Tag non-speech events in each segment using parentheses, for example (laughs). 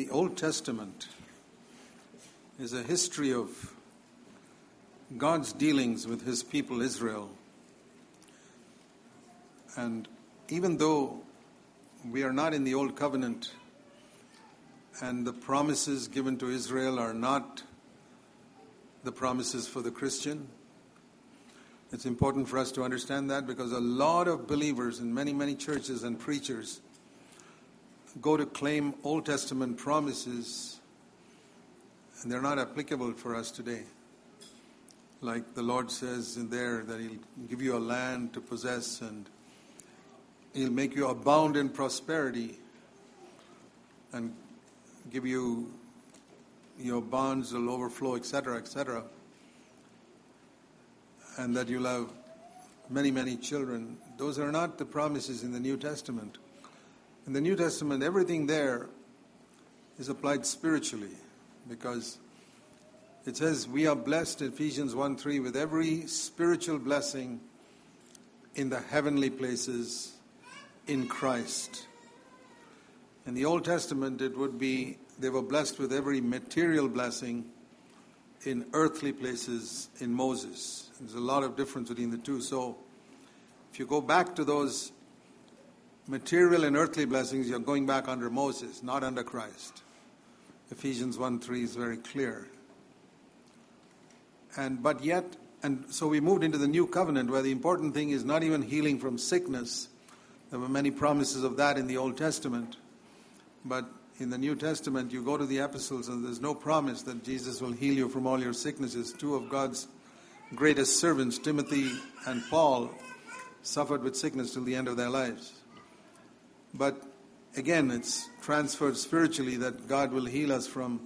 the Old Testament is a history of God's dealings with his people Israel. And even though we are not in the Old Covenant and the promises given to Israel are not the promises for the Christian, it's important for us to understand that because a lot of believers in many, many churches and preachers go to claim Old Testament promises and they're not applicable for us today. Like the Lord says in there that He'll give you a land to possess and He'll make you abound in prosperity and give you your bonds will overflow, etc., etc. And that you'll have many, many children. Those are not the promises in the New Testament. In the New Testament, everything there is applied spiritually because it says we are blessed, Ephesians 1 3, with every spiritual blessing in the heavenly places in Christ. In the Old Testament, it would be they were blessed with every material blessing in earthly places in Moses. There's a lot of difference between the two. So, if you go back to those material and earthly blessings, you're going back under Moses, not under Christ. Ephesians 1 3 is very clear. And but yet, and so we moved into the new covenant where the important thing is not even healing from sickness. There were many promises of that in the Old Testament. But in the New Testament, you go to the epistles and there's no promise that Jesus will heal you from all your sicknesses. Two of God's greatest servants, Timothy and Paul, suffered with sickness till the end of their lives. But again, it's transferred spiritually that God will heal us from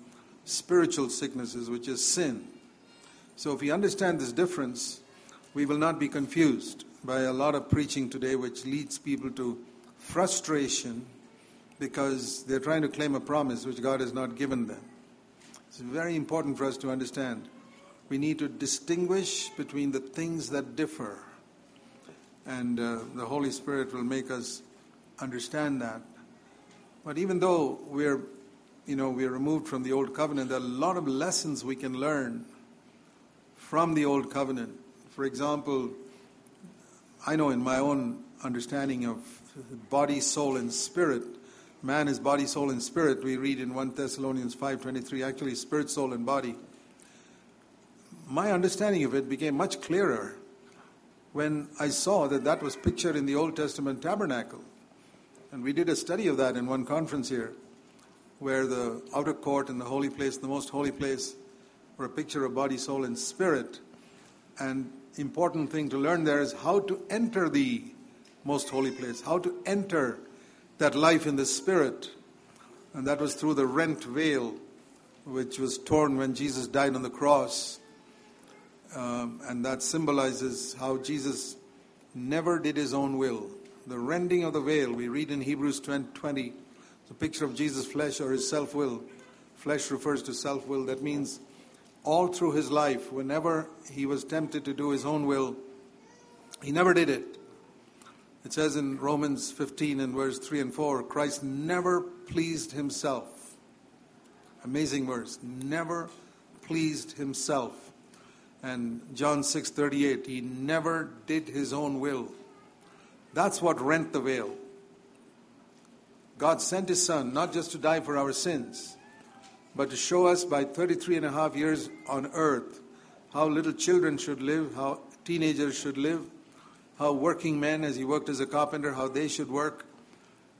spiritual sicknesses, which is sin. So if we understand this difference, we will not be confused by a lot of preaching today, which leads people to frustration because they're trying to claim a promise which God has not given them. It's very important for us to understand. We need to distinguish between the things that differ, and uh, the Holy Spirit will make us understand that. But even though we're, you know, we're removed from the old covenant, there are a lot of lessons we can learn from the old covenant. For example, I know in my own understanding of body, soul, and spirit, man is body, soul, and spirit. We read in 1 Thessalonians 5:23, actually spirit, soul, and body. My understanding of it became much clearer when I saw that that was pictured in the Old Testament tabernacle. And we did a study of that in one conference here, where the outer court and the holy place, the most holy place, were a picture of body, soul, and spirit. And important thing to learn there is how to enter the most holy place, how to enter that life in the spirit. And that was through the rent veil, which was torn when Jesus died on the cross. Um, and that symbolizes how Jesus never did his own will the rending of the veil. We read in Hebrews 20, it's a picture of Jesus' flesh or his self will. Flesh refers to self will. That means all through his life, whenever he was tempted to do his own will, he never did it. It says in Romans 15 and verse 3 and 4 Christ never pleased himself. Amazing verse. Never pleased himself. And John 6:38 he never did his own will that's what rent the veil. God sent His Son not just to die for our sins, but to show us by 33 and a half years on earth how little children should live, how teenagers should live, how working men, as he worked as a carpenter, how they should work.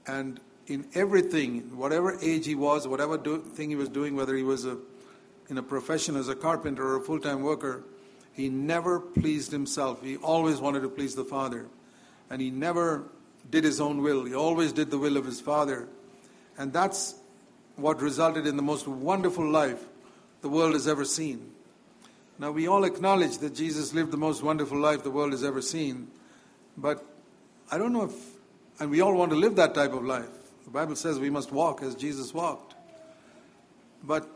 And in everything, whatever age he was, whatever do, thing he was doing, whether he was a, in a profession as a carpenter or a full time worker, he never pleased himself. He always wanted to please the Father and he never did his own will. He always did the will of his Father. And that's what resulted in the most wonderful life the world has ever seen. Now, we all acknowledge that Jesus lived the most wonderful life the world has ever seen, but I don't know if, and we all want to live that type of life. The Bible says we must walk as Jesus walked. But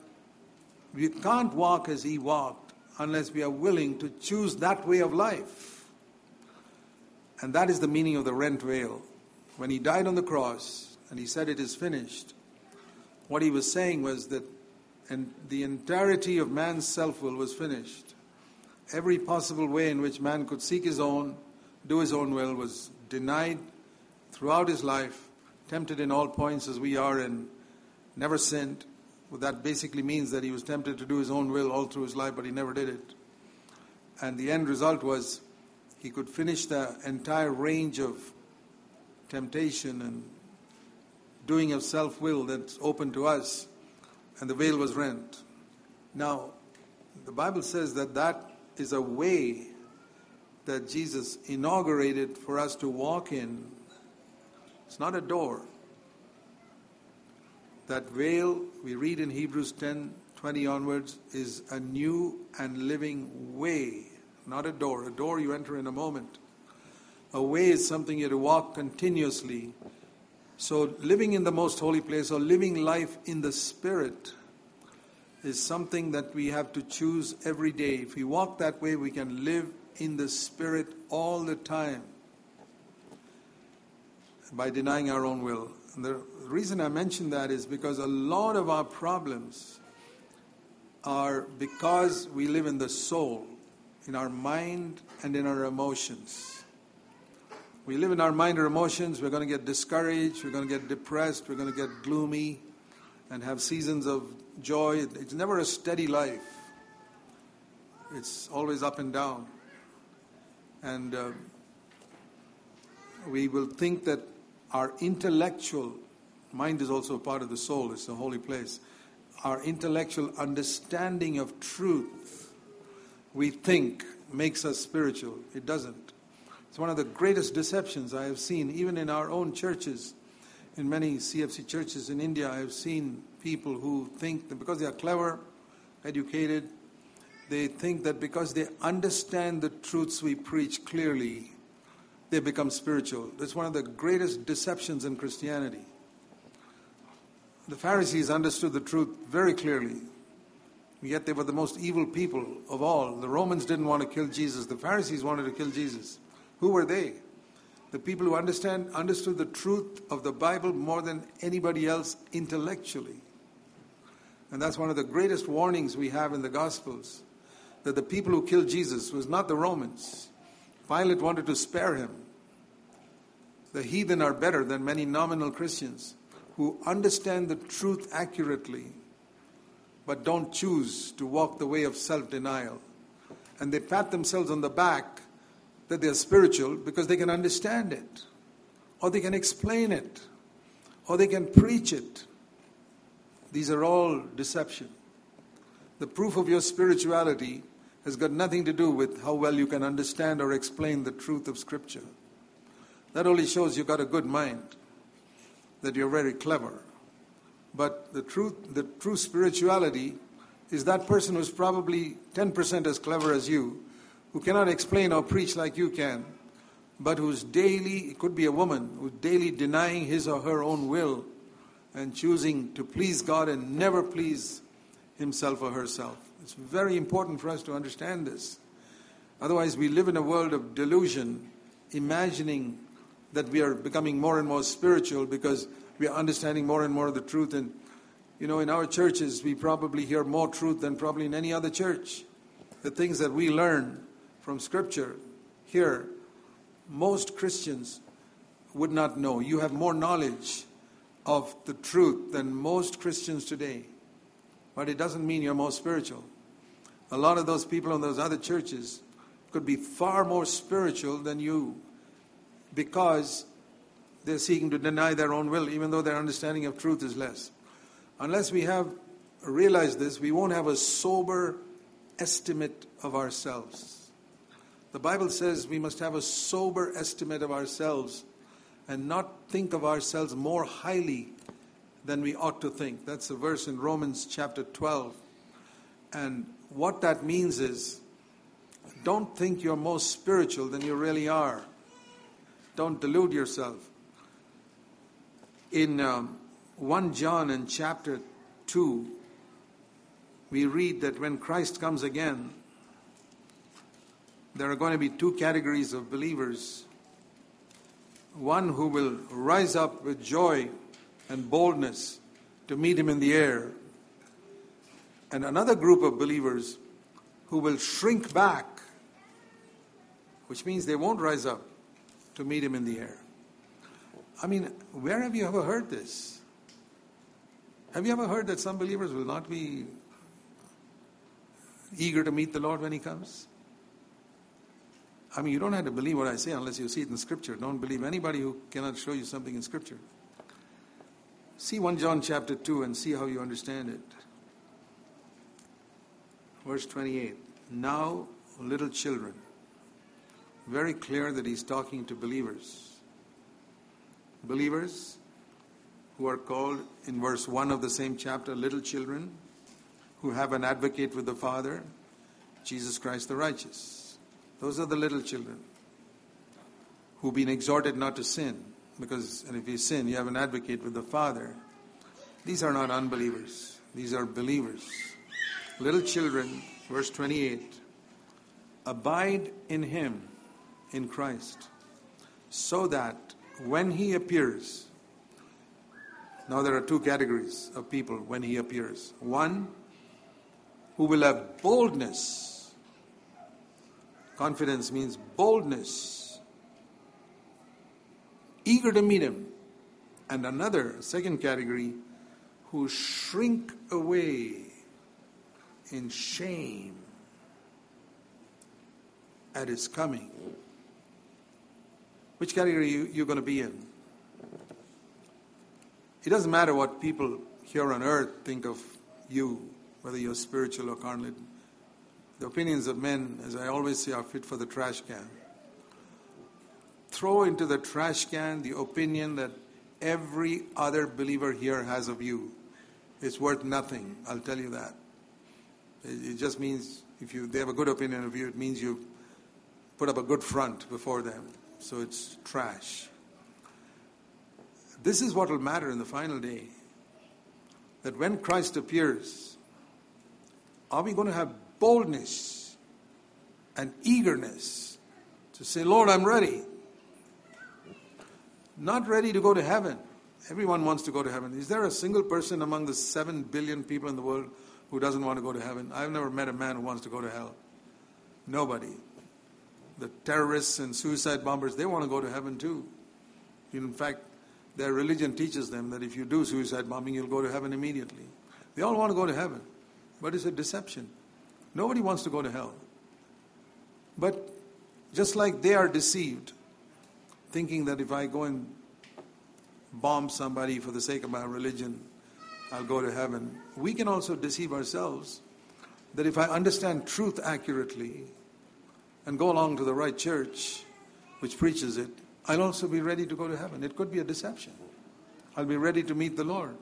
we can't walk as he walked unless we are willing to choose that way of life. And that is the meaning of the rent veil. When he died on the cross and he said, It is finished, what he was saying was that and the entirety of man's self will was finished. Every possible way in which man could seek his own, do his own will, was denied throughout his life, tempted in all points as we are, and never sinned. Well, that basically means that he was tempted to do his own will all through his life, but he never did it. And the end result was he could finish the entire range of temptation and doing of self will that's open to us, and the veil was rent. Now, the Bible says that that is a way that Jesus inaugurated for us to walk in. It's not a door. That veil, we read in Hebrews 10 20 onwards, is a new and living way, not a door. A door you enter in a moment. A way is something you have to walk continuously. So, living in the most holy place or living life in the Spirit is something that we have to choose every day. If we walk that way, we can live in the Spirit all the time by denying our own will. And the reason I mention that is because a lot of our problems are because we live in the soul, in our mind and in our emotions. We live in our mind or emotions, we're going to get discouraged, we're going to get depressed, we're going to get gloomy and have seasons of joy. It's never a steady life, it's always up and down. And uh, we will think that our intellectual mind is also a part of the soul, it's a holy place. Our intellectual understanding of truth, we think, makes us spiritual. It doesn't. It's one of the greatest deceptions I have seen, even in our own churches. In many CFC churches in India, I have seen people who think that because they are clever, educated, they think that because they understand the truths we preach clearly, they become spiritual. That's one of the greatest deceptions in Christianity. The Pharisees understood the truth very clearly, yet they were the most evil people of all. The Romans didn't want to kill Jesus, the Pharisees wanted to kill Jesus. Who were they? The people who understand understood the truth of the Bible more than anybody else intellectually. And that's one of the greatest warnings we have in the Gospels that the people who killed Jesus was not the Romans. Pilate wanted to spare him. The heathen are better than many nominal Christians who understand the truth accurately but don't choose to walk the way of self denial. And they pat themselves on the back that they're spiritual because they can understand it, or they can explain it, or they can preach it. These are all deception. The proof of your spirituality has got nothing to do with how well you can understand or explain the truth of Scripture. That only shows you've got a good mind, that you're very clever. But the truth, the true spirituality is that person who's probably 10% as clever as you, who cannot explain or preach like you can, but who's daily, it could be a woman, who's daily denying his or her own will and choosing to please God and never please himself or herself. It's very important for us to understand this. Otherwise, we live in a world of delusion, imagining that we are becoming more and more spiritual because we are understanding more and more of the truth. And, you know, in our churches, we probably hear more truth than probably in any other church. The things that we learn from Scripture here, most Christians would not know. You have more knowledge of the truth than most Christians today. But it doesn't mean you're more spiritual. A lot of those people in those other churches could be far more spiritual than you because they're seeking to deny their own will, even though their understanding of truth is less. Unless we have realized this, we won't have a sober estimate of ourselves. The Bible says we must have a sober estimate of ourselves and not think of ourselves more highly than we ought to think. That's a verse in Romans chapter 12. And what that means is don't think you're more spiritual than you really are. Don't delude yourself. In um, 1 John in chapter 2, we read that when Christ comes again, there are going to be two categories of believers one who will rise up with joy and boldness to meet him in the air, and another group of believers who will shrink back, which means they won't rise up to meet him in the air. I mean, where have you ever heard this? Have you ever heard that some believers will not be eager to meet the Lord when he comes? I mean, you don't have to believe what I say unless you see it in Scripture. Don't believe anybody who cannot show you something in Scripture. See 1 John chapter 2 and see how you understand it. Verse 28. Now, little children. Very clear that he's talking to believers. Believers who are called in verse 1 of the same chapter little children who have an advocate with the Father, Jesus Christ the righteous. Those are the little children who've been exhorted not to sin because and if you sin you have an advocate with the Father. These are not unbelievers. These are believers. Little children, verse 28, abide in him in Christ so that when he appears now there are two categories of people when he appears. One who will have boldness. Confidence means boldness. Eager to meet him. And another, second category, who shrink away in shame at his coming. Which category you, you're going to be in? It doesn't matter what people here on earth think of you, whether you're spiritual or carnal. The opinions of men, as I always say, are fit for the trash can. Throw into the trash can the opinion that every other believer here has of you. It's worth nothing, I'll tell you that. It just means if you, they have a good opinion of you, it means you put up a good front before them. So it's trash. This is what will matter in the final day. That when Christ appears, are we going to have boldness and eagerness to say, Lord, I'm ready? Not ready to go to heaven. Everyone wants to go to heaven. Is there a single person among the seven billion people in the world who doesn't want to go to heaven? I've never met a man who wants to go to hell. Nobody. The terrorists and suicide bombers, they want to go to heaven too. In fact, their religion teaches them that if you do suicide bombing, you'll go to heaven immediately. They all want to go to heaven, but it's a deception. Nobody wants to go to hell. But just like they are deceived, thinking that if I go and bomb somebody for the sake of my religion, I'll go to heaven, we can also deceive ourselves that if I understand truth accurately and go along to the right church which preaches it, I'll also be ready to go to heaven. It could be a deception. I'll be ready to meet the Lord.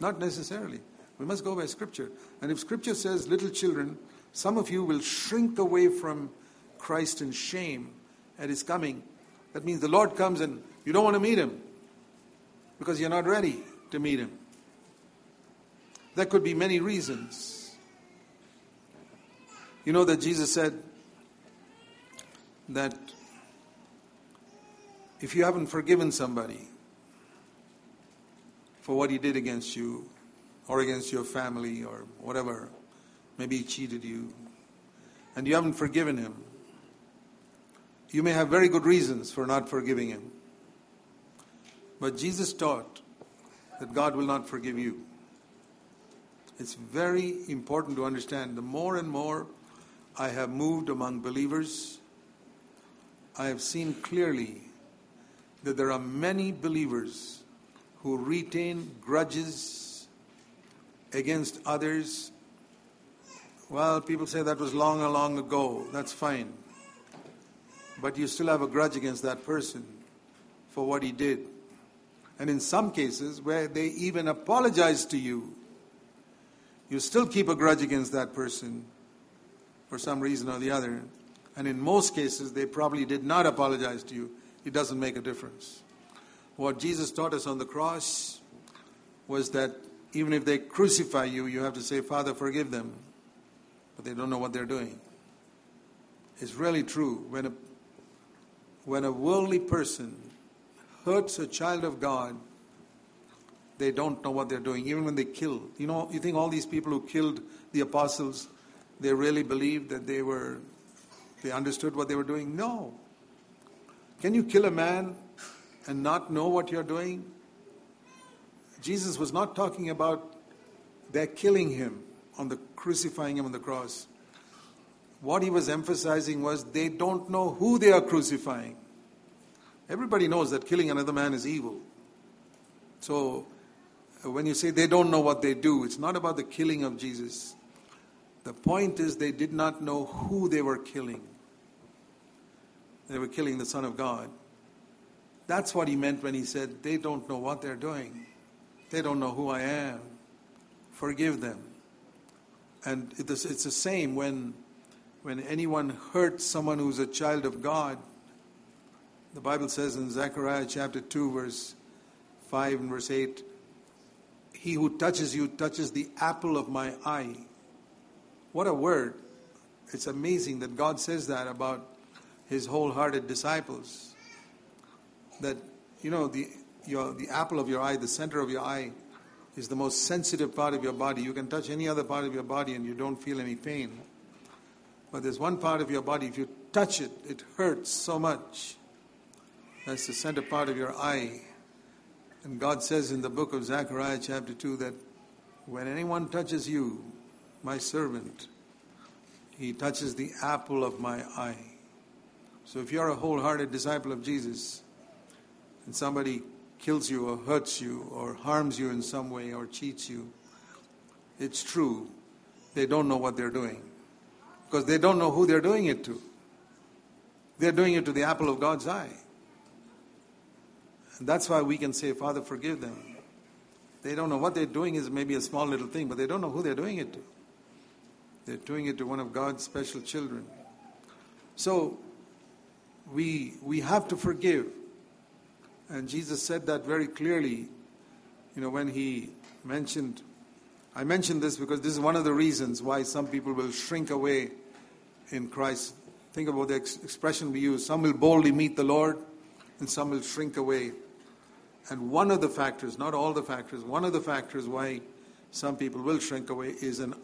Not necessarily. We must go by Scripture. And if Scripture says, little children, some of you will shrink away from Christ in shame at His coming, that means the Lord comes and you don't want to meet Him because you're not ready to meet Him. There could be many reasons. You know that Jesus said that if you haven't forgiven somebody for what he did against you or against your family or whatever, maybe he cheated you, and you haven't forgiven him, you may have very good reasons for not forgiving him. But Jesus taught that God will not forgive you. It's very important to understand. The more and more I have moved among believers, I have seen clearly that there are many believers who retain grudges against others. Well, people say that was long, long ago. That's fine. But you still have a grudge against that person for what he did. And in some cases, where they even apologize to you, you still keep a grudge against that person for some reason or the other. And in most cases, they probably did not apologize to you it doesn't make a difference. What Jesus taught us on the cross was that even if they crucify you, you have to say, Father, forgive them. But they don't know what they're doing. It's really true. When a, when a worldly person hurts a child of God, they don't know what they're doing, even when they kill. You know, you think all these people who killed the apostles, they really believed that they were, they understood what they were doing? No. Can you kill a man and not know what you're doing? Jesus was not talking about they're killing him on the crucifying him on the cross. What he was emphasizing was they don't know who they are crucifying. Everybody knows that killing another man is evil. So when you say they don't know what they do, it's not about the killing of Jesus. The point is they did not know who they were killing. They were killing the Son of God. That's what he meant when he said, They don't know what they're doing. They don't know who I am. Forgive them. And it's the same when, when anyone hurts someone who's a child of God. The Bible says in Zechariah chapter 2, verse 5 and verse 8, He who touches you touches the apple of my eye. What a word. It's amazing that God says that about his wholehearted disciples. That, you know, the, your, the apple of your eye, the center of your eye, is the most sensitive part of your body. You can touch any other part of your body and you don't feel any pain. But there's one part of your body, if you touch it, it hurts so much. That's the center part of your eye. And God says in the book of Zechariah, chapter 2, that when anyone touches you, my servant, he touches the apple of my eye. So if you're a wholehearted disciple of Jesus and somebody kills you or hurts you or harms you in some way or cheats you, it's true. They don't know what they're doing because they don't know who they're doing it to. They're doing it to the apple of God's eye. And that's why we can say, Father, forgive them. They don't know what they're doing is maybe a small little thing, but they don't know who they're doing it to. They're doing it to one of God's special children. So we we have to forgive. And Jesus said that very clearly, you know, when he mentioned I mentioned this because this is one of the reasons why some people will shrink away in Christ. Think about the ex- expression we use. Some will boldly meet the Lord, and some will shrink away. And one of the factors, not all the factors, one of the factors why some people will shrink away is an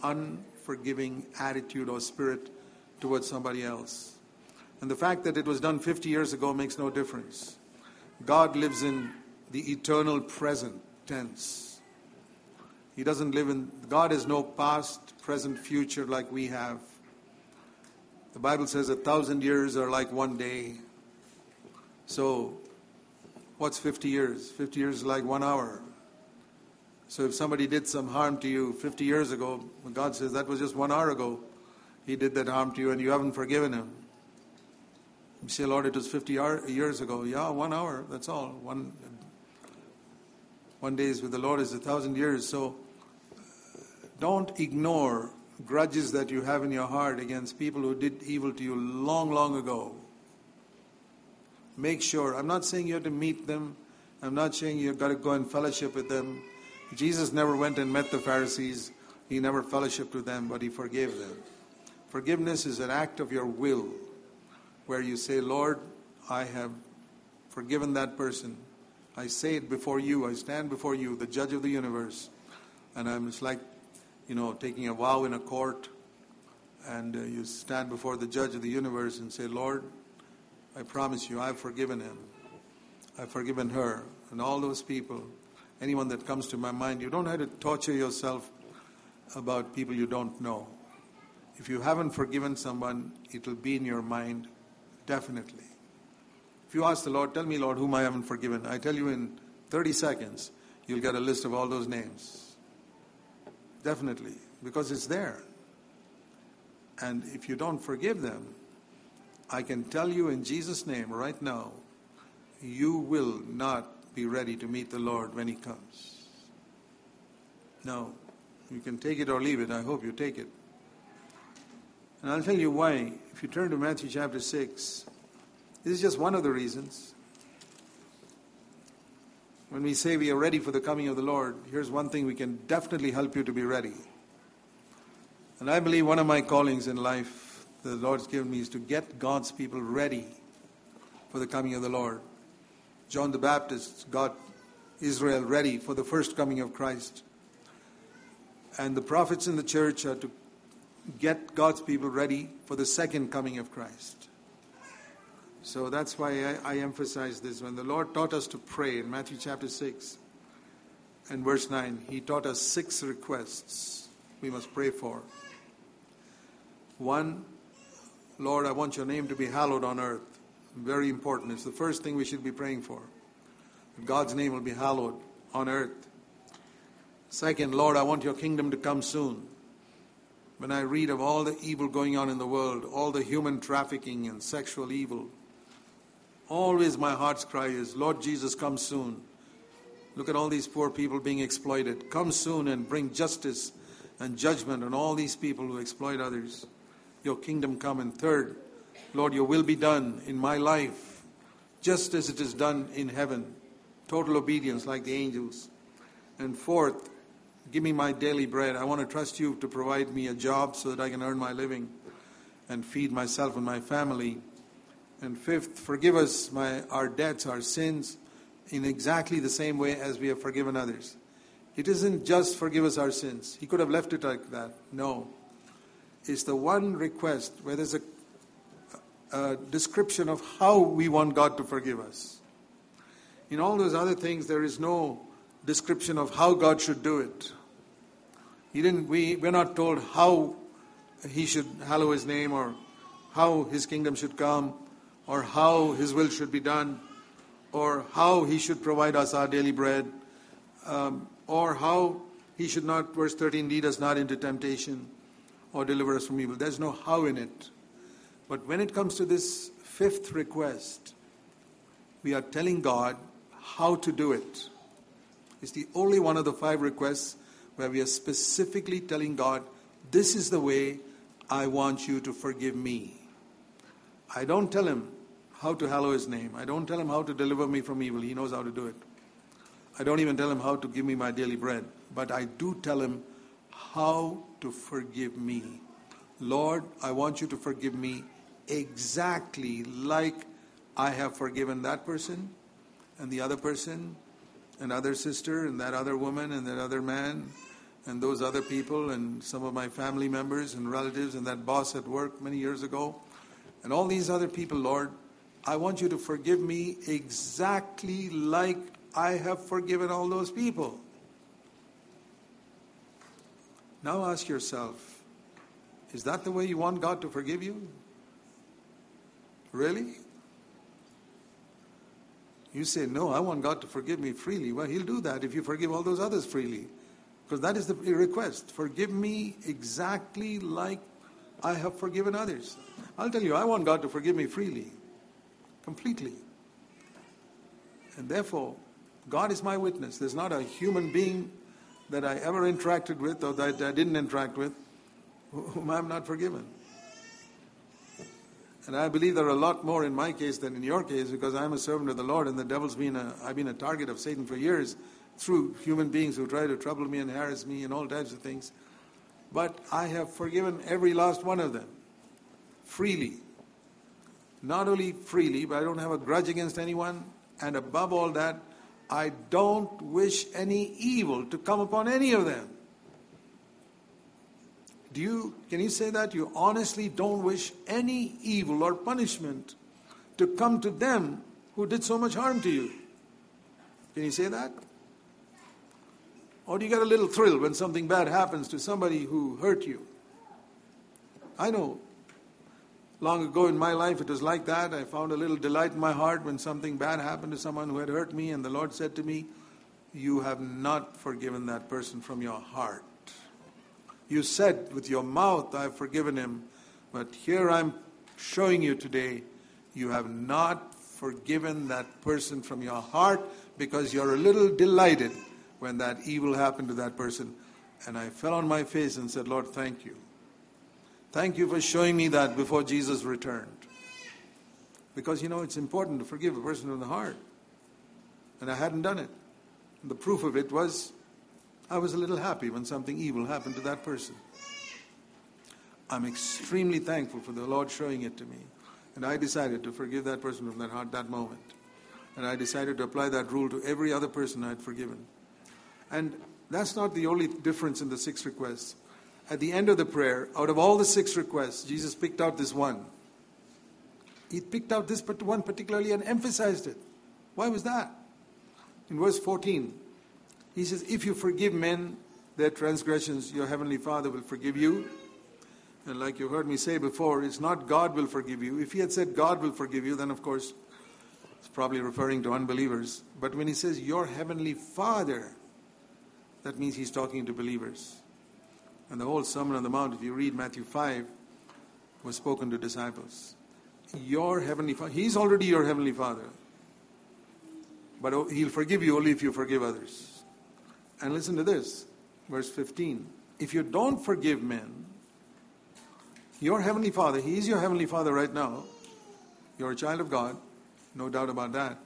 unforgiving attitude or spirit towards somebody else. And the fact that it was done 50 years ago makes no difference. God lives in the eternal present tense. He doesn't live in, God has no past, present, future like we have. The Bible says a thousand years are like one day. So, what's 50 years? 50 years is like one hour. So, if somebody did some harm to you 50 years ago, God says that was just one hour ago. He did that harm to you and you haven't forgiven him. You say, Lord, it was 50 years ago. Yeah, one hour, that's all. One, one day is with the Lord is a thousand years. So uh, don't ignore grudges that you have in your heart against people who did evil to you long, long ago. Make sure. I'm not saying you have to meet them. I'm not saying you've got to go and fellowship with them. Jesus never went and met the Pharisees. He never fellowshiped with them, but he forgave them. Forgiveness is an act of your will where you say, Lord, I have forgiven that person. I say it before you. I stand before you, the judge of the universe. And I'm just like, you know, taking a vow in a court. And uh, you stand before the judge of the universe and say, Lord, I promise you, I've forgiven him. I've forgiven her. And all those people, anyone that comes to my mind, you don't have to torture yourself about people you don't know. If you haven't forgiven someone, it will be in your mind Definitely. If you ask the Lord, tell me, Lord, whom I haven't forgiven, I tell you in 30 seconds, you'll get a list of all those names. Definitely, because it's there. And if you don't forgive them, I can tell you in Jesus' name right now, you will not be ready to meet the Lord when He comes. No. You can take it or leave it. I hope you take it. And I'll tell you why. If you turn to Matthew chapter 6, this is just one of the reasons. When we say we are ready for the coming of the Lord, here's one thing we can definitely help you to be ready. And I believe one of my callings in life the Lord's given me is to get God's people ready for the coming of the Lord. John the Baptist got Israel ready for the first coming of Christ. And the prophets in the church are to get God's people ready for the second coming of Christ. So that's why I, I, emphasize this. When the Lord taught us to pray in Matthew chapter 6 and verse 9, He taught us six requests we must pray for. One, Lord, I want your name to be hallowed on earth. Very important. It's the first thing we should be praying for. God's name will be hallowed on earth. Second, Lord, I want your kingdom to come soon. When I read of all the evil going on in the world, all the human trafficking and sexual evil, always my heart's cry is, Lord Jesus, come soon. Look at all these poor people being exploited. Come soon and bring justice and judgment on all these people who exploit others. Your kingdom come. And third, Lord, your will be done in my life, just as it is done in heaven. Total obedience like the angels. And fourth, give me my daily bread. I want to trust you to provide me a job so that I can earn my living and feed myself and my family. And fifth, forgive us my, our debts, our sins, in exactly the same way as we have forgiven others. It isn't just forgive us our sins. He could have left it like that. No. It's the one request where there's a, a description of how we want God to forgive us. In all those other things, there is no description of how God should do it. He didn't, we, we're not told how He should hallow His name or how His kingdom should come or how His will should be done or how He should provide us our daily bread um, or how He should not, verse 13, lead us not into temptation or deliver us from evil. There's no how in it. But when it comes to this fifth request, we are telling God how to do it. It's the only one of the five requests where we are specifically telling God, This is the way I want you to forgive me. I don't tell him how to hallow his name. I don't tell him how to deliver me from evil. He knows how to do it. I don't even tell him how to give me my daily bread. But I do tell him how to forgive me. Lord, I want you to forgive me exactly like I have forgiven that person and the other person, and other sister, and that other woman, and that other man, and those other people, and some of my family members and relatives, and that boss at work many years ago, and all these other people, Lord, I want you to forgive me exactly like I have forgiven all those people. Now ask yourself is that the way you want God to forgive you? Really? You say, No, I want God to forgive me freely. Well, He'll do that if you forgive all those others freely. Because that is the request. Forgive me exactly like I have forgiven others. I'll tell you, I want God to forgive me freely, completely. And therefore, God is my witness. There's not a human being that I ever interacted with or that I didn't interact with whom I'm not forgiven. And I believe there are a lot more in my case than in your case because I'm a servant of the Lord and the devil's been a, I've been a target of Satan for years through human beings who try to trouble me and harass me and all types of things. But I have forgiven every last one of them freely. Not only freely, but I don't have a grudge against anyone. And above all that, I don't wish any evil to come upon any of them. Do you, can you say that? You honestly don't wish any evil or punishment to come to them who did so much harm to you. Can you say that? Or do you get a little thrill when something bad happens to somebody who hurt you? I know long ago in my life it was like that. I found a little delight in my heart when something bad happened to someone who had hurt me, and the Lord said to me, You have not forgiven that person from your heart. You said with your mouth, I've forgiven him. But here I'm showing you today, you have not forgiven that person from your heart because you're a little delighted when that evil happened to that person. And I fell on my face and said, Lord, thank you. Thank you for showing me that before Jesus returned. Because, you know, it's important to forgive a person from the heart. And I hadn't done it. And the proof of it was I was a little happy when something evil happened to that person. I'm extremely thankful for the Lord showing it to me. And I decided to forgive that person from that heart that moment. And I decided to apply that rule to every other person I had forgiven. And that's not the only difference in the six requests. At the end of the prayer, out of all the six requests, Jesus picked out this one. He picked out this one particularly and emphasized it. Why was that? In verse 14, he says, If you forgive men their transgressions, your heavenly Father will forgive you. And like you heard me say before, it's not God will forgive you. If he had said God will forgive you, then of course, it's probably referring to unbelievers. But when he says your heavenly Father, that means he's talking to believers. And the whole Sermon on the Mount, if you read Matthew 5, was spoken to disciples. Your heavenly Father, he's already your heavenly Father. But oh, he'll forgive you only if you forgive others. And listen to this, verse 15. If you don't forgive men, your heavenly Father, He is your heavenly Father right now. You're a child of God, no doubt about that.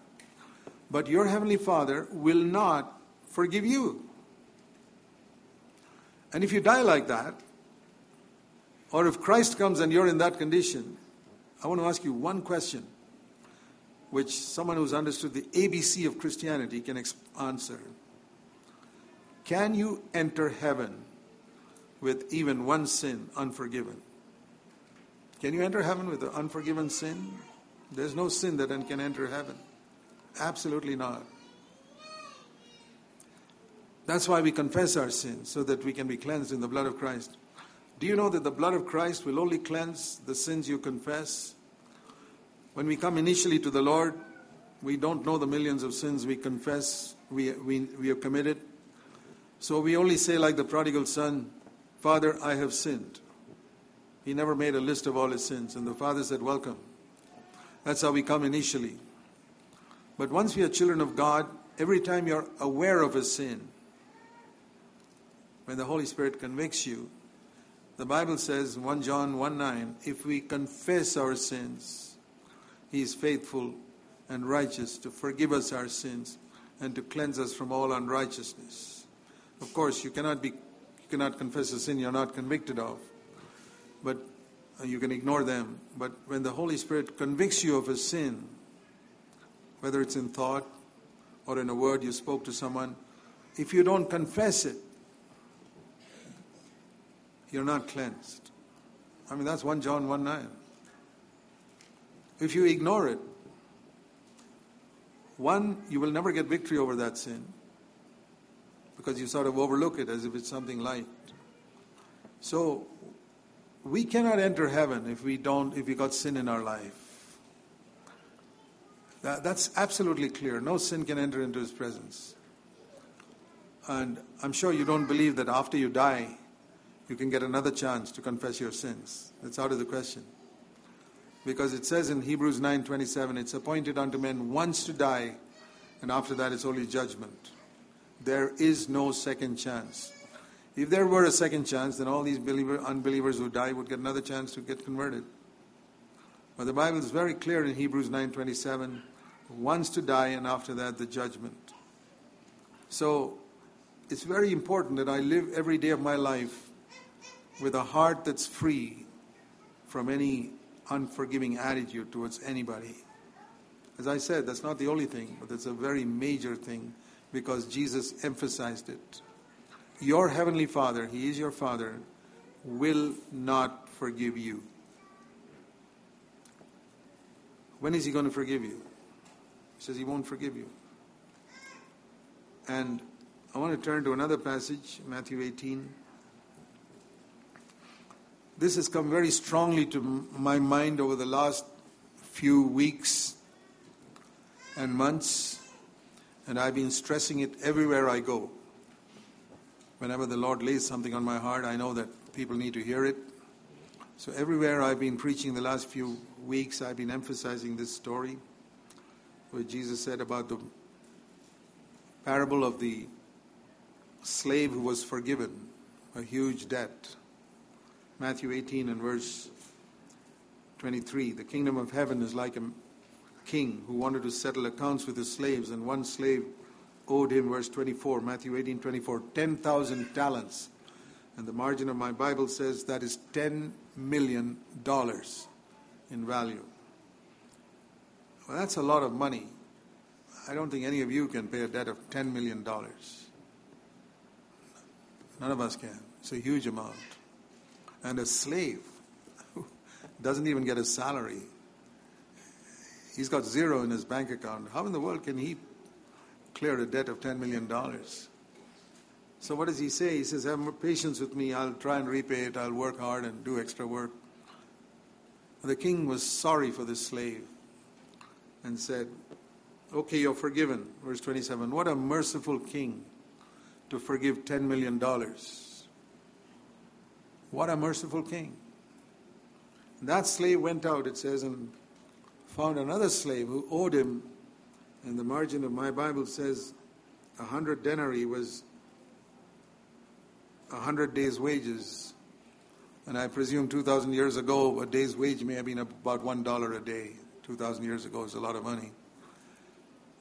But your heavenly Father will not forgive you. And if you die like that, or if Christ comes and you're in that condition, I want to ask you one question, which someone who's understood the ABC of Christianity can answer. Can you enter heaven with even one sin unforgiven? Can you enter heaven with an unforgiven sin? There's no sin that can enter heaven. Absolutely not. That's why we confess our sins, so that we can be cleansed in the blood of Christ. Do you know that the blood of Christ will only cleanse the sins you confess? When we come initially to the Lord, we don't know the millions of sins we confess we, we, we have committed. So we only say, like the prodigal son, Father, I have sinned. He never made a list of all his sins. And the Father said, Welcome. That's how we come initially. But once we are children of God, every time you're aware of a sin, when the Holy Spirit convicts you, the Bible says, 1 John 1 9, if we confess our sins, He is faithful and righteous to forgive us our sins and to cleanse us from all unrighteousness. Of course, you cannot, be, you cannot confess a sin you're not convicted of but uh, you can ignore them. But when the Holy Spirit convicts you of a sin, whether it's in thought or in a word you spoke to someone, if you don't confess it, you're not cleansed. I mean, that's 1 John 1 9. If you ignore it, one, you will never get victory over that sin because you sort of overlook it as if it's something light. So, we cannot enter heaven if we don't, if we got sin in our life. That, that's absolutely clear. No sin can enter into his presence. And I'm sure you don't believe that after you die, you can get another chance to confess your sins. That's out of the question. Because it says in Hebrews 9:27, it's appointed unto men once to die, and after that it's only judgment. There is no second chance. If there were a second chance, then all these believer, unbelievers who die would get another chance to get converted. But the Bible is very clear in Hebrews 9:27, once to die and after that the judgment. So it's very important that I live every day of my life with a heart that's free from any unforgiving attitude towards anybody. As I said, that's not the only thing, but it's a very major thing because Jesus emphasized it your heavenly Father, He is your Father, will not forgive you. When is He going to forgive you? He says He won't forgive you. And I want to turn to another passage, Matthew 18. This has come very strongly to my mind over the last few weeks and months, and I've been stressing it everywhere I go whenever the Lord lays something on my heart, I know that people need to hear it. So everywhere I've been preaching the last few weeks, I've been emphasizing this story where Jesus said about the parable of the slave who was forgiven a huge debt. Matthew 18 and verse 23. The kingdom of heaven is like a king who wanted to settle accounts with his slaves, and one slave owed him, verse 24, Matthew 18 24, 10,000 talents. And the margin of my Bible says that is $10 million in value. Well, that's a lot of money. I don't think any of you can pay a debt of $10 million. None of us can. It's a huge amount. And a slave (laughs) doesn't even get a salary, he's got zero in his bank account. How in the world can he clear a debt of $10 million? So, what does he say? He says, Have patience with me. I'll try and repay it. I'll work hard and do extra work. The king was sorry for this slave and said, Okay, you're forgiven. Verse 27. What a merciful king to forgive $10 million. What a merciful king. That slave went out, it says, and found another slave who owed him, and the margin of my Bible says a hundred denarii was a hundred days' wages. And I presume 2,000 years ago, a day's wage may have been about $1 a day. 2,000 years ago is a lot of money.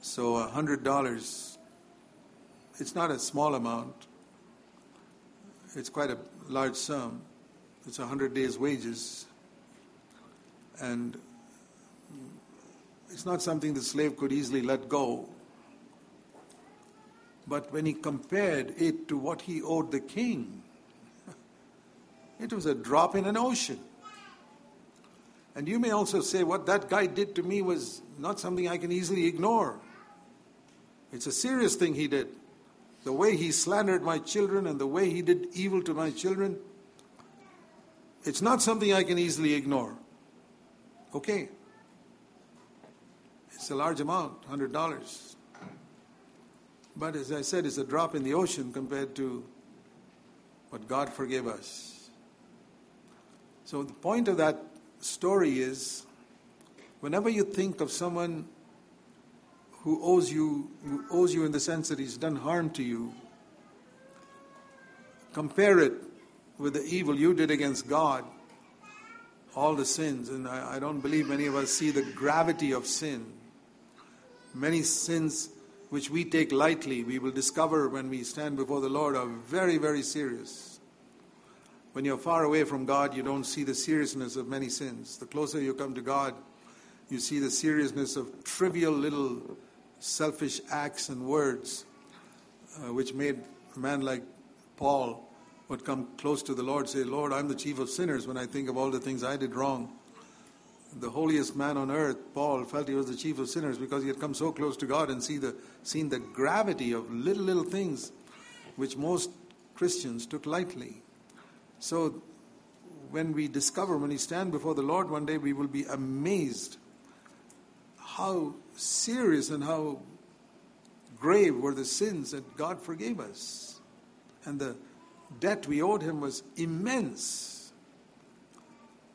So a $100, it's not a small amount. It's quite a large sum. It's a 100 days' wages. And it's not something the slave could easily let go. But when he compared it to what he owed the king, (laughs) it was a drop in an ocean. And you may also say, what that guy did to me was not something I can easily ignore. It's a serious thing he did. The way he slandered my children and the way he did evil to my children, it's not something I can easily ignore. Okay. It's a large amount, $100. But as I said, it's a drop in the ocean compared to what God forgave us. So the point of that story is whenever you think of someone who owes you who owes you in the sense that he's done harm to you, compare it with the evil you did against God, all the sins, and I, I don't believe many of us see the gravity of sin. Many sins which we take lightly, we will discover when we stand before the Lord, are very, very serious. When you're far away from God, you don't see the seriousness of many sins. The closer you come to God, you see the seriousness of trivial little selfish acts and words, uh, which made a man like Paul would come close to the Lord, say, Lord, I'm the chief of sinners when I think of all the things I did wrong the holiest man on earth, Paul, felt he was the chief of sinners because he had come so close to God and see the, seen the gravity of little, little things which most Christians took lightly. So when we discover, when we stand before the Lord one day, we will be amazed how serious and how grave were the sins that God forgave us. And the debt we owed him was immense.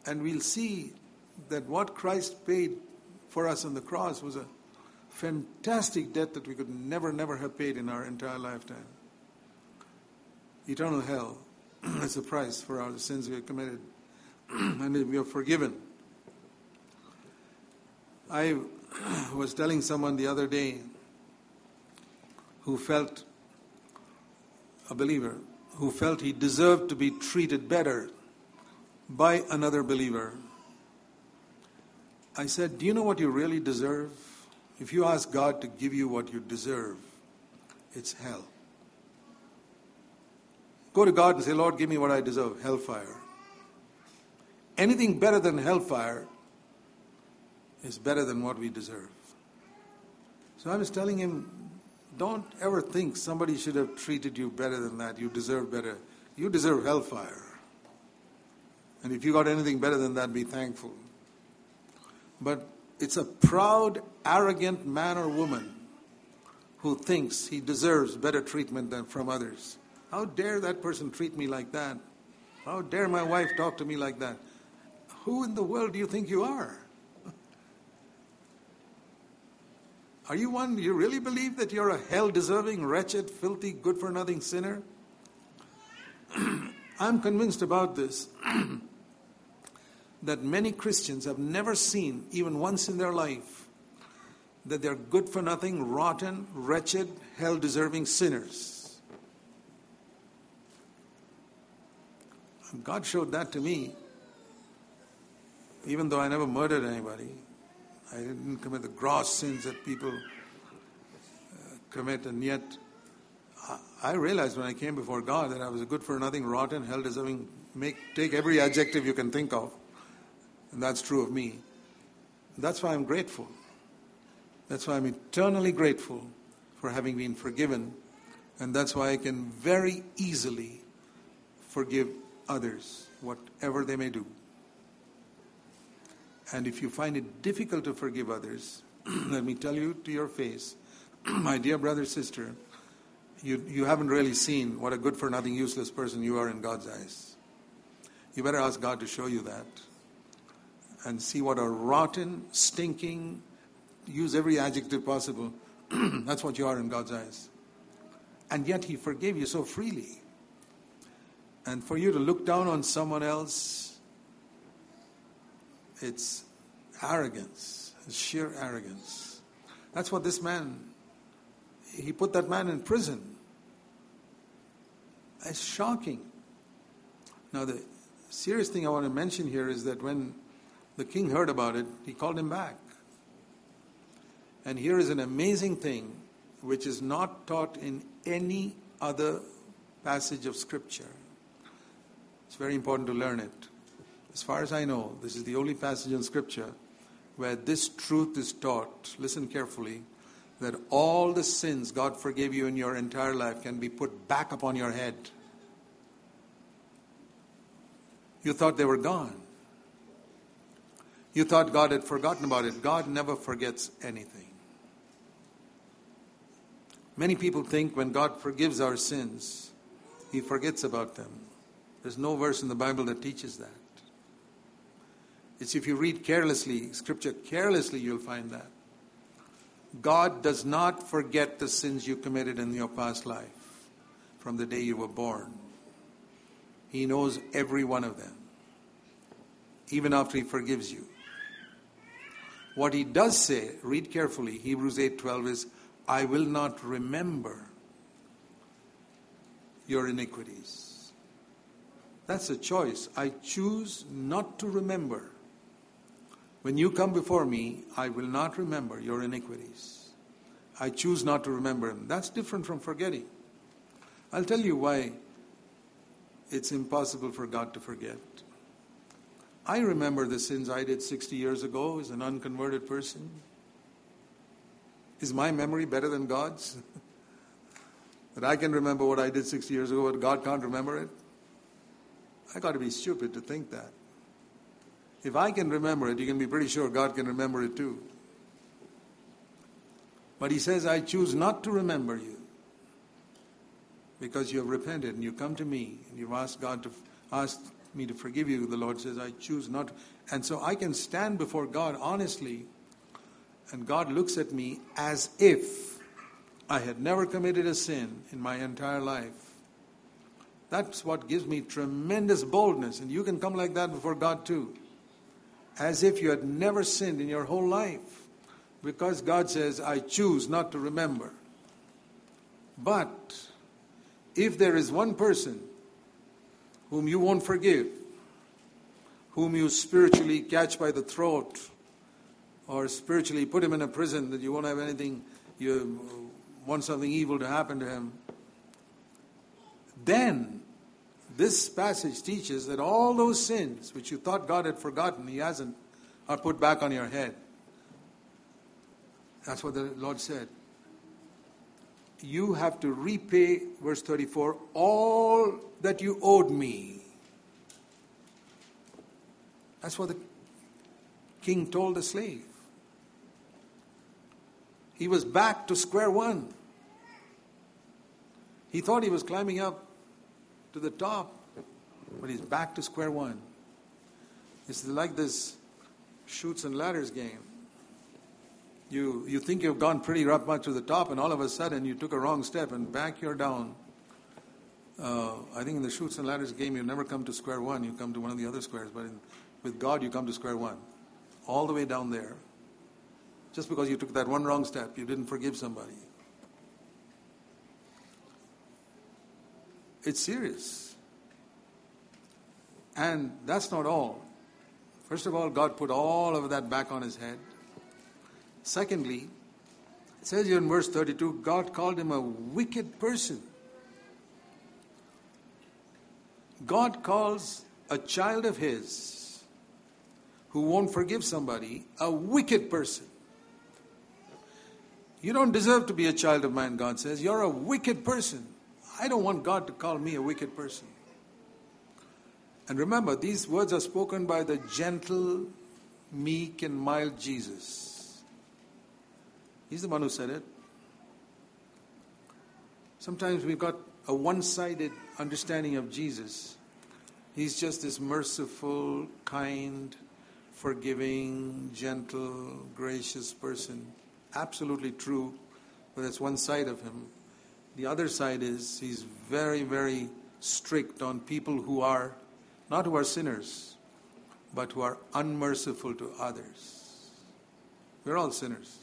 And we'll see that what Christ paid for us on the cross was a fantastic debt that we could never, never have paid in our entire lifetime. Eternal hell (clears throat) is a price for our sins we have committed, (clears throat) and we are forgiven. I (clears throat) was telling someone the other day who felt a believer, who felt he deserved to be treated better by another believer I said, Do you know what you really deserve? If you ask God to give you what you deserve, it's hell. Go to God and say, Lord, give me what I deserve hellfire. Anything better than hellfire is better than what we deserve. So I was telling him, don't ever think somebody should have treated you better than that. You deserve better. You deserve hellfire. And if you got anything better than that, be thankful. But it's a proud, arrogant man or woman who thinks he deserves better treatment than from others. How dare that person treat me like that? How dare my wife talk to me like that? Who in the world do you think you are? (laughs) Are you one, you really believe that you're a hell deserving, wretched, filthy, good for nothing sinner? (clears throat) I'm convinced about this. (clears throat) that many Christians have never seen, even once in their life, that they're good for nothing, rotten, wretched, hell deserving sinners. And God showed that to me, even though I never murdered anybody. I didn't commit the gross sins that people uh, commit, and yet I realized when I came before God that I was good for nothing, rotten, hell deserving. Make take every adjective you can think of, and that's true of me. That's why I'm grateful. That's why I'm eternally grateful for having been forgiven, and that's why I can very easily forgive others, whatever they may do. And if you find it difficult to forgive others, (clears throat) let me tell you to your face, (clears throat) my dear brother, sister, you, you haven't really seen what a good for nothing, useless person you are in God's eyes. You better ask God to show you that and see what a rotten, stinking, use every adjective possible. (clears throat) That's what you are in God's eyes. And yet He forgave you so freely. And for you to look down on someone else, it's arrogance, it's sheer arrogance. That's what this man, he put that man in prison. It's shocking. Now, the serious thing I want to mention here is that when the king heard about it, he called him back. And here is an amazing thing which is not taught in any other passage of Scripture. It's very important to learn it. As far as I know, this is the only passage in Scripture where this truth is taught. Listen carefully that all the sins God forgave you in your entire life can be put back upon your head. You thought they were gone. You thought God had forgotten about it. God never forgets anything. Many people think when God forgives our sins, He forgets about them. There's no verse in the Bible that teaches that. It's if you read carelessly, Scripture carelessly, you'll find that. God does not forget the sins you committed in your past life from the day you were born. He knows every one of them, even after He forgives you. What He does say, read carefully, Hebrews 8:12 is, "I will not remember your iniquities." That's a choice. I choose not to remember. When you come before me, I will not remember your iniquities. I choose not to remember them. That's different from forgetting. I'll tell you why it's impossible for God to forget. I remember the sins I did 60 years ago as an unconverted person. Is my memory better than God's? (laughs) that I can remember what I did 60 years ago, but God can't remember it? I got to be stupid to think that. If I can remember it, you can be pretty sure God can remember it too. But he says, I choose not to remember you because you have repented and you come to me and you've asked God to ask me to forgive you. The Lord says, I choose not. And so I can stand before God honestly, and God looks at me as if I had never committed a sin in my entire life. That's what gives me tremendous boldness. And you can come like that before God too. As if you had never sinned in your whole life. Because God says, I choose not to remember. But if there is one person whom you won't forgive, whom you spiritually catch by the throat, or spiritually put him in a prison that you won't have anything, you want something evil to happen to him, then this passage teaches that all those sins which you thought God had forgotten, He hasn't, are put back on your head. That's what the Lord said. You have to repay, verse 34, all that you owed me. That's what the king told the slave. He was back to square one. He thought he was climbing up to the top, but he's back to square one. It's like this Chutes and ladders game. You, you think you've gone pretty up much to the top, and all of a sudden you took a wrong step, and back you're down. Uh, I think in the Chutes and ladders game, you never come to square one, you come to one of the other squares. But in, with God, you come to square one. All the way down there. Just because you took that one wrong step, you didn't forgive somebody. It's serious. And that's not all. First of all, God put all of that back on his head. Secondly, It says here in verse 32 God called him a wicked person. God calls a child of his who won't forgive somebody a wicked person. You don't deserve to be a child of mine, God says. You're a wicked person. I don't want God to call me a wicked person. And remember, these words are spoken by the gentle, meek, and mild Jesus. He's the one who said it. Sometimes we've got a one sided understanding of Jesus. He's just this merciful, kind, forgiving, gentle, gracious person. Absolutely true, but that's one side of him. The other side is he's very, very strict on people who are not who are sinners, but who are unmerciful to others. We're all sinners.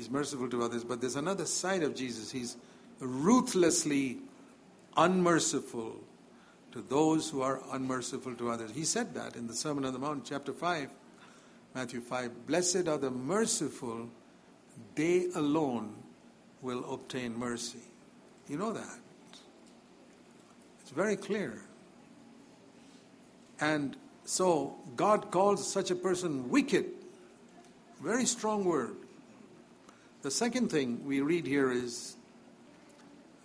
He's merciful to others, but there's another side of Jesus. He's ruthlessly unmerciful to those who are unmerciful to others. He said that in the Sermon on the Mount, chapter 5, Matthew 5. Blessed are the merciful, they alone will obtain mercy. You know that. It's very clear. And so God calls such a person wicked. Very strong word. The second thing we read here is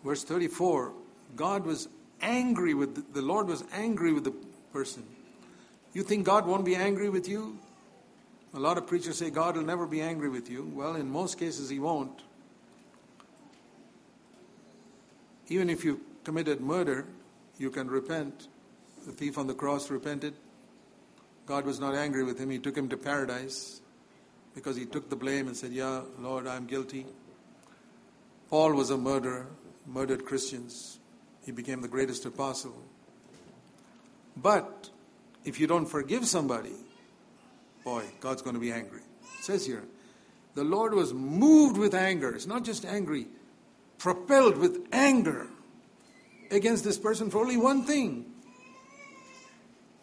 verse 34 God was angry with the, the Lord was angry with the person. You think God won't be angry with you? A lot of preachers say God will never be angry with you. Well, in most cases, He won't. Even if you committed murder, you can repent the thief on the cross repented. God was not angry with him. He took him to paradise because he took the blame and said, Yeah, Lord, I'm guilty. Paul was a murderer, murdered Christians. He became the greatest apostle. But if you don't forgive somebody, boy, God's going to be angry. It says here, the Lord was moved with anger. It's not just angry, propelled with anger against this person for only one thing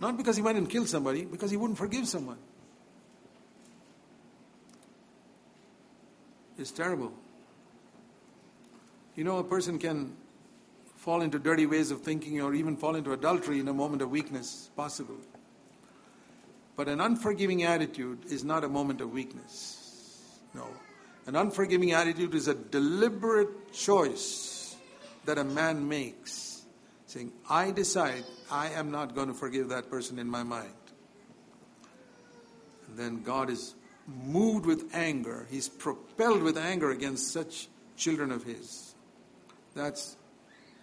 not because he went and killed somebody, because he wouldn't forgive someone. It's terrible. You know, a person can fall into dirty ways of thinking or even fall into adultery in a moment of weakness, possible. But an unforgiving attitude is not a moment of weakness. No. An unforgiving attitude is a deliberate choice that a man makes, saying, I decide I am not going to forgive that person in my mind. And then God is moved with anger. He's propelled with anger against such children of His. That's,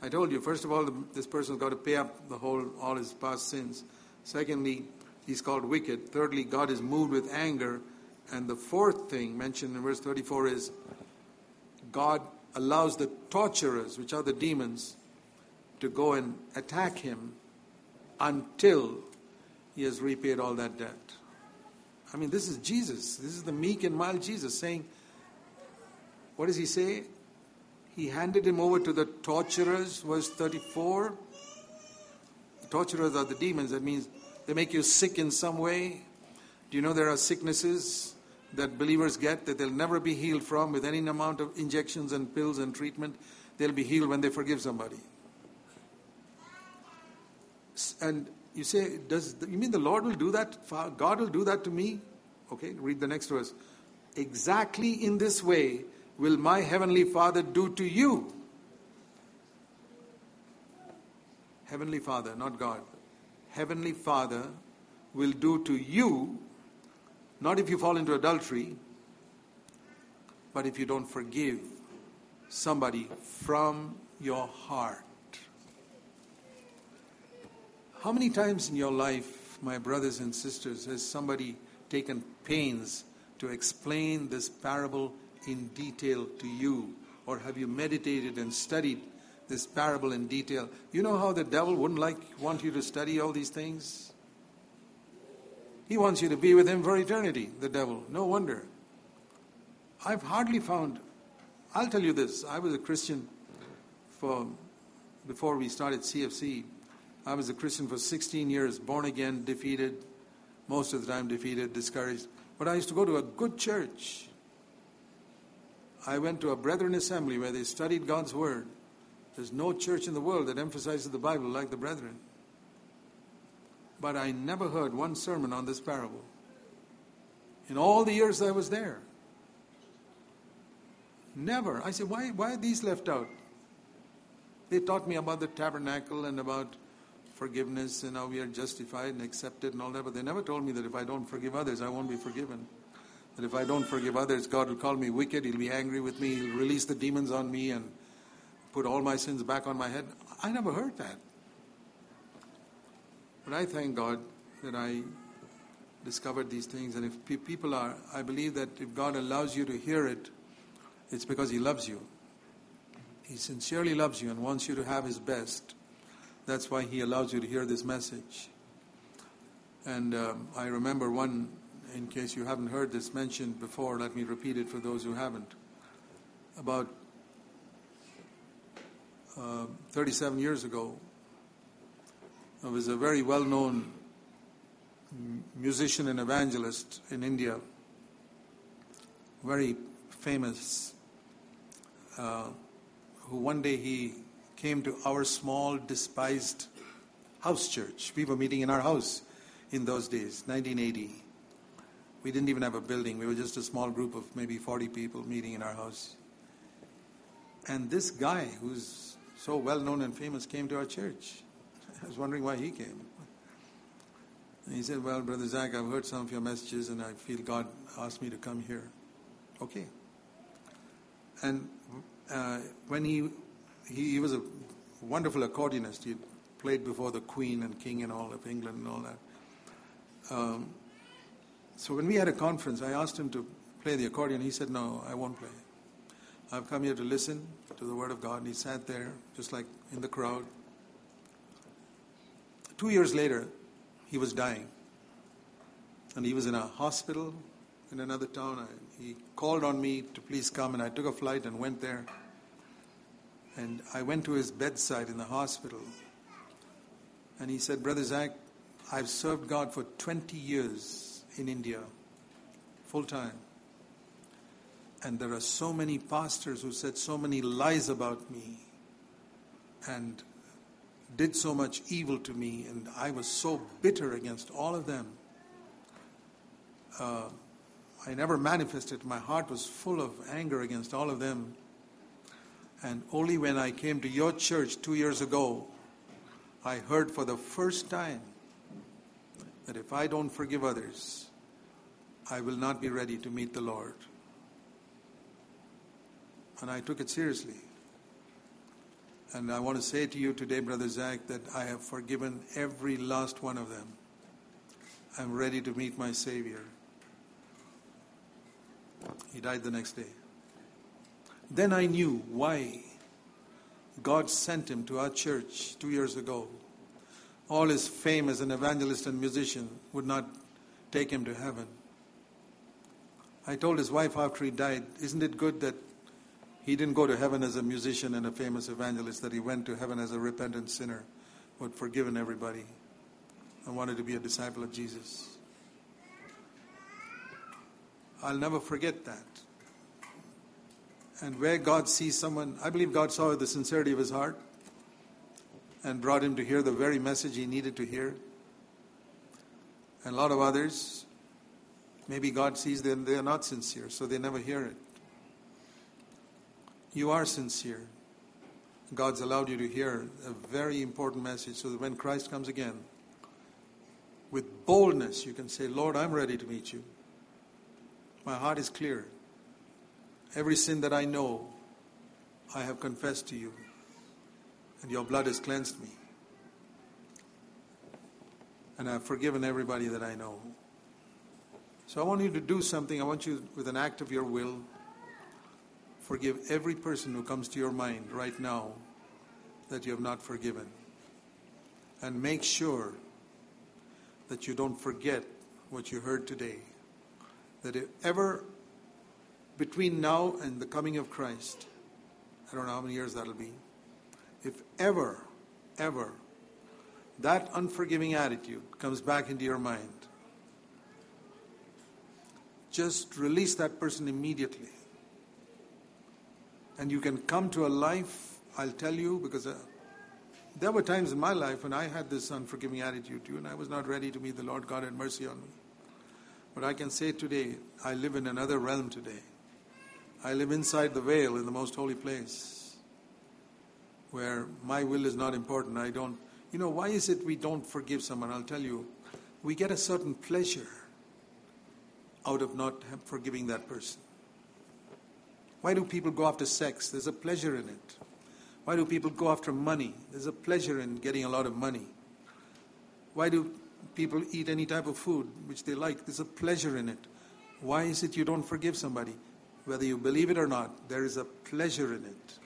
I told you, first of all, this person's got to pay up the whole, all his past sins. Secondly, he's called wicked. Thirdly, God is moved with anger. And the fourth thing mentioned in verse 34 is God allows the torturers, which are the demons, to go and attack him until he has repaid all that debt. I mean, this is Jesus. This is the meek and mild Jesus saying, what does he say? He handed him over to the torturers, verse 34. The torturers are the demons. That means they make you sick in some way. Do you know there are sicknesses that believers get that they'll never be healed from with any amount of injections and pills and treatment? They'll be healed when they forgive somebody. And you say, does you mean the Lord will do that? God will do that to me? Okay, read the next verse. Exactly in this way will my heavenly Father do to you. Heavenly Father, not God. Heavenly Father will do to you, not if you fall into adultery, but if you don't forgive somebody from your heart. How many times in your life, my brothers and sisters, has somebody taken pains to explain this parable in detail to you? Or have you meditated and studied this parable in detail? You know how the devil wouldn't like want you to study all these things? He wants you to be with him for eternity, the devil. No wonder. I've hardly found I'll tell you this, I was a Christian for before we started CFC I was a Christian for 16 years, born again, defeated, most of the time defeated, discouraged. But I used to go to a good church. I went to a brethren assembly where they studied God's Word. There's no church in the world that emphasizes the Bible like the brethren. But I never heard one sermon on this parable. In all the years I was there. Never. I said, why, why are these left out? They taught me about the tabernacle and about forgiveness and how we are justified and accepted and all that, but they never told me that if I don't forgive others, I won't be forgiven. That if I don't forgive others, God will call me wicked, He'll be angry with me, He'll release the demons on me and put all my sins back on my head. I never heard that. But I thank God that I discovered these things. And if people are, I believe that if God allows you to hear it, it's because He loves you. He sincerely loves you and wants you to have His best. That's why He allows you to hear this message. And um, I remember one, in case you haven't heard this mentioned before, let me repeat it for those who haven't. About uh, 37 years ago, there was a very well known musician and evangelist in India, very famous, uh, who one day he came to our small, despised house church. We were meeting in our house in those days, 1980. We didn't even have a building. We were just a small group of maybe 40 people meeting in our house. And this guy, who's so well known and famous, came to our church. I was wondering why he came. And he said, Well, Brother Zac, I've heard some of your messages and I feel God asked me to come here. Okay. And uh, when he, he, he was a wonderful accordionist, he played before the Queen and King and all of England and all that. Um, so when we had a conference, I asked him to play the accordion. He said, No, I won't play. I've come here to listen to the Word of God. And he sat there, just like in the crowd. Two years later, he was dying. And he was in a hospital in another town. I, he called on me to please come, and I took a flight and went there. And I went to his bedside in the hospital. And he said, Brother Zac, I've served God for 20 years in India, full time. And there are so many pastors who said so many lies about me. And did so much evil to me, and I was so bitter against all of them. Uh, I never manifested. My heart was full of anger against all of them. And only when I came to your church two years ago, I heard for the first time that if I don't forgive others, I will not be ready to meet the Lord. And I took it seriously. And I want to say to you today, Brother Zac, that I have forgiven every last one of them. I'm ready to meet my Savior. He died the next day. Then I knew why God sent him to our church two years ago. All his fame as an evangelist and musician would not take him to heaven. I told his wife after he died, Isn't it good that he didn't go to heaven as a musician and a famous evangelist, that he went to heaven as a repentant sinner who had forgiven everybody and wanted to be a disciple of Jesus. I'll never forget that. And where God sees someone, I believe God saw the sincerity of his heart and brought him to hear the very message he needed to hear. And a lot of others, maybe God sees them, they are not sincere, so they never hear it you are sincere. God's allowed you to hear a very important message so that when Christ comes again, with boldness, you can say, Lord, I'm ready to meet you. My heart is clear. Every sin that I know, I have confessed to you, and your blood has cleansed me. And I've forgiven everybody that I know. So I want you to do something. I want you, with an act of your will, Forgive every person who comes to your mind right now that you have not forgiven. And make sure that you don't forget what you heard today. That if ever between now and the coming of Christ, I don't know how many years that'll be, if ever, ever, that unforgiving attitude comes back into your mind, just release that person immediately And you can come to a life, I'll tell you, because uh, there were times in my life when I had this unforgiving attitude too, and I was not ready to meet the Lord God had mercy on me. But I can say today, I live in another realm today. I live inside the veil in the most holy place where my will is not important. I don't, you know, why is it we don't forgive someone? I'll tell you. We get a certain pleasure out of not forgiving that person. Why do people go after sex? There's a pleasure in it. Why do people go after money? There's a pleasure in getting a lot of money. Why do people eat any type of food which they like? There's a pleasure in it. Why is it you don't forgive somebody? Whether you believe it or not, there is a pleasure in it.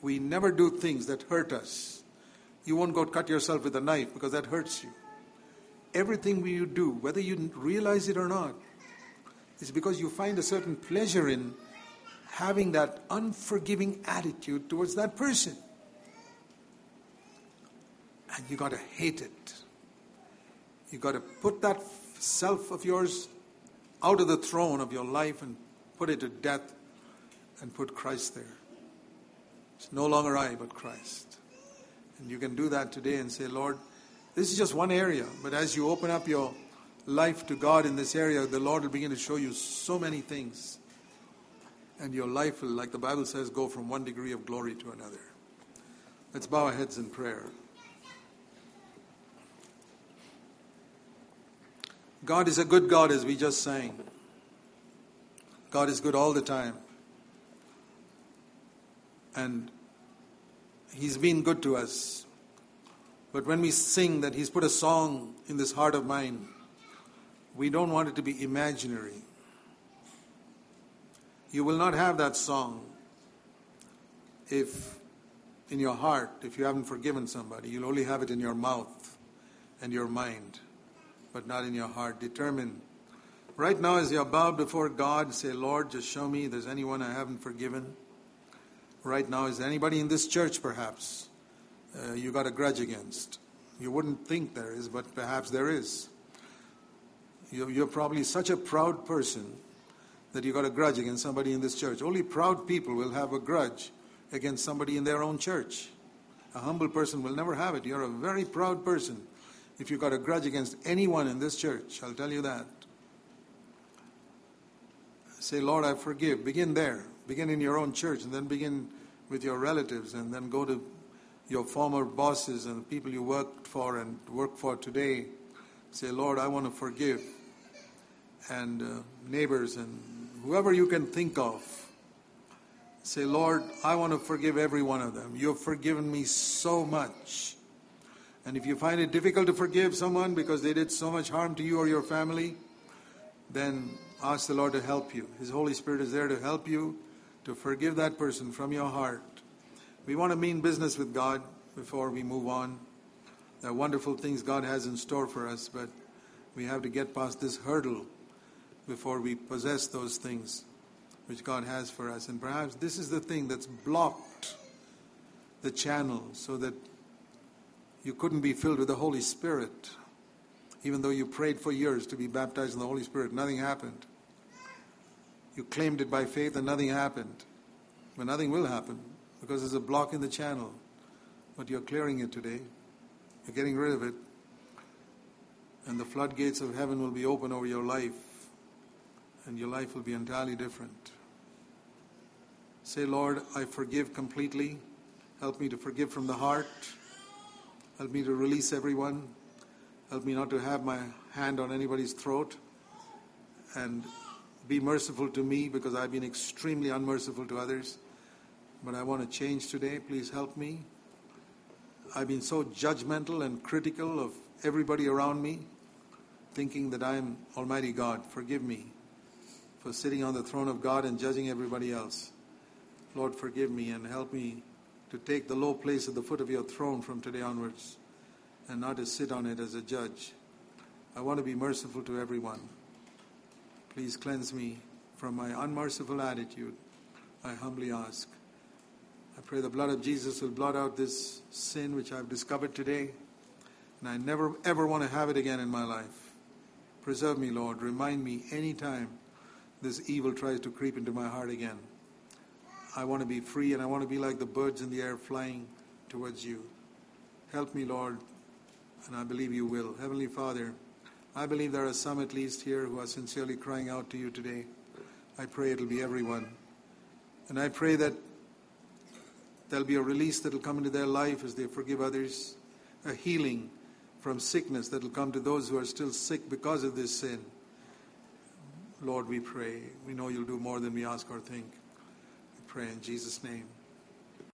We never do things that hurt us. You won't go cut yourself with a knife because that hurts you. Everything you do, whether you realize it or not, is because you find a certain pleasure in having that unforgiving attitude towards that person. And you got to hate it. You got to put that self of yours out of the throne of your life and put it to death and put Christ there. It's no longer I, but Christ. And you can do that today and say, Lord, this is just one area, but as you open up your life to God in this area, the Lord will begin to show you so many things. And your life will, like the Bible says, go from one degree of glory to another. Let's bow our heads in prayer. God is a good God, as we just sang. God is good all the time. And He's been good to us. But when we sing that He's put a song in this heart of mine, we don't want it to be imaginary. You will not have that song if in your heart, if you haven't forgiven somebody. You'll only have it in your mouth and your mind, but not in your heart. Determine. Right now, as you're bowed before God, say, Lord, just show me there's anyone I haven't forgiven. Right now, is anybody in this church, perhaps, uh, you got a grudge against? You wouldn't think there is, but perhaps there is. You're probably such a proud person that you got a grudge against somebody in this church. Only proud people will have a grudge against somebody in their own church. A humble person will never have it. You're a very proud person if you've got a grudge against anyone in this church. I'll tell you that. Say, Lord, I forgive. Begin there. Begin in your own church and then begin with your relatives and then go to your former bosses and the people you worked for and work for today. Say, Lord, I want to forgive. And uh, neighbors and whoever you can think of. Say, Lord, I want to forgive every one of them. You have forgiven me so much. And if you find it difficult to forgive someone because they did so much harm to you or your family, then ask the Lord to help you. His Holy Spirit is there to help you to forgive that person from your heart. We want to mean business with God before we move on. There are wonderful things God has in store for us, but we have to get past this hurdle before we possess those things which God has for us. And perhaps this is the thing that's blocked the channel so that you couldn't be filled with the Holy Spirit. Even though you prayed for years to be baptized in the Holy Spirit, nothing happened. You claimed it by faith and nothing happened. But nothing will happen because there's a block in the channel. But you're clearing it today. You're getting rid of it. And the floodgates of heaven will be open over your life and your life will be entirely different. Say, Lord, I forgive completely. Help me to forgive from the heart. Help me to release everyone. Help me not to have my hand on anybody's throat. And be merciful to me because I've been extremely unmerciful to others. But I want to change today. Please help me. I've been so judgmental and critical of everybody around me, thinking that I'm Almighty God. Forgive me for sitting on the throne of God and judging everybody else. Lord, forgive me and help me to take the low place at the foot of your throne from today onwards and not to sit on it as a judge. I want to be merciful to everyone. Please cleanse me from my unmerciful attitude. I humbly ask. I pray the blood of Jesus will blot out this sin which I've discovered today, and I never ever want to have it again in my life. Preserve me, Lord. Remind me anytime this evil tries to creep into my heart again. I want to be free and I want to be like the birds in the air flying towards you. Help me, Lord, and I believe you will. Heavenly Father, I believe there are some at least here who are sincerely crying out to you today. I pray it'll be everyone. And I pray that there'll be a release that'll come into their life as they forgive others, a healing from sickness that'll come to those who are still sick because of this sin. Lord, we pray. We know you'll do more than we ask or think. We pray in Jesus' name.